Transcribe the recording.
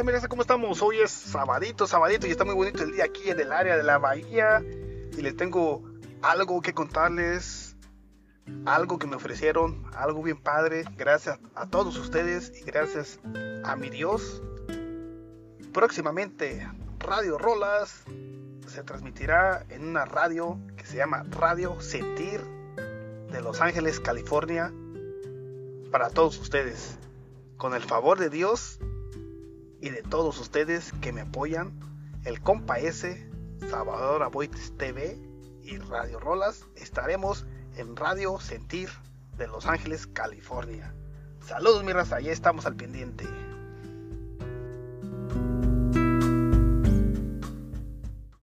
tal, mira, ¿cómo estamos? Hoy es sabadito, sabadito y está muy bonito el día aquí en el área de la bahía. Y les tengo algo que contarles, algo que me ofrecieron, algo bien padre. Gracias a todos ustedes y gracias a mi Dios. Próximamente, Radio Rolas se transmitirá en una radio que se llama Radio Sentir de Los Ángeles, California, para todos ustedes. Con el favor de Dios y de todos ustedes que me apoyan, el compa S, Salvador Aboites TV y Radio Rolas, estaremos en Radio Sentir de Los Ángeles, California. Saludos mi raza, ya estamos al pendiente.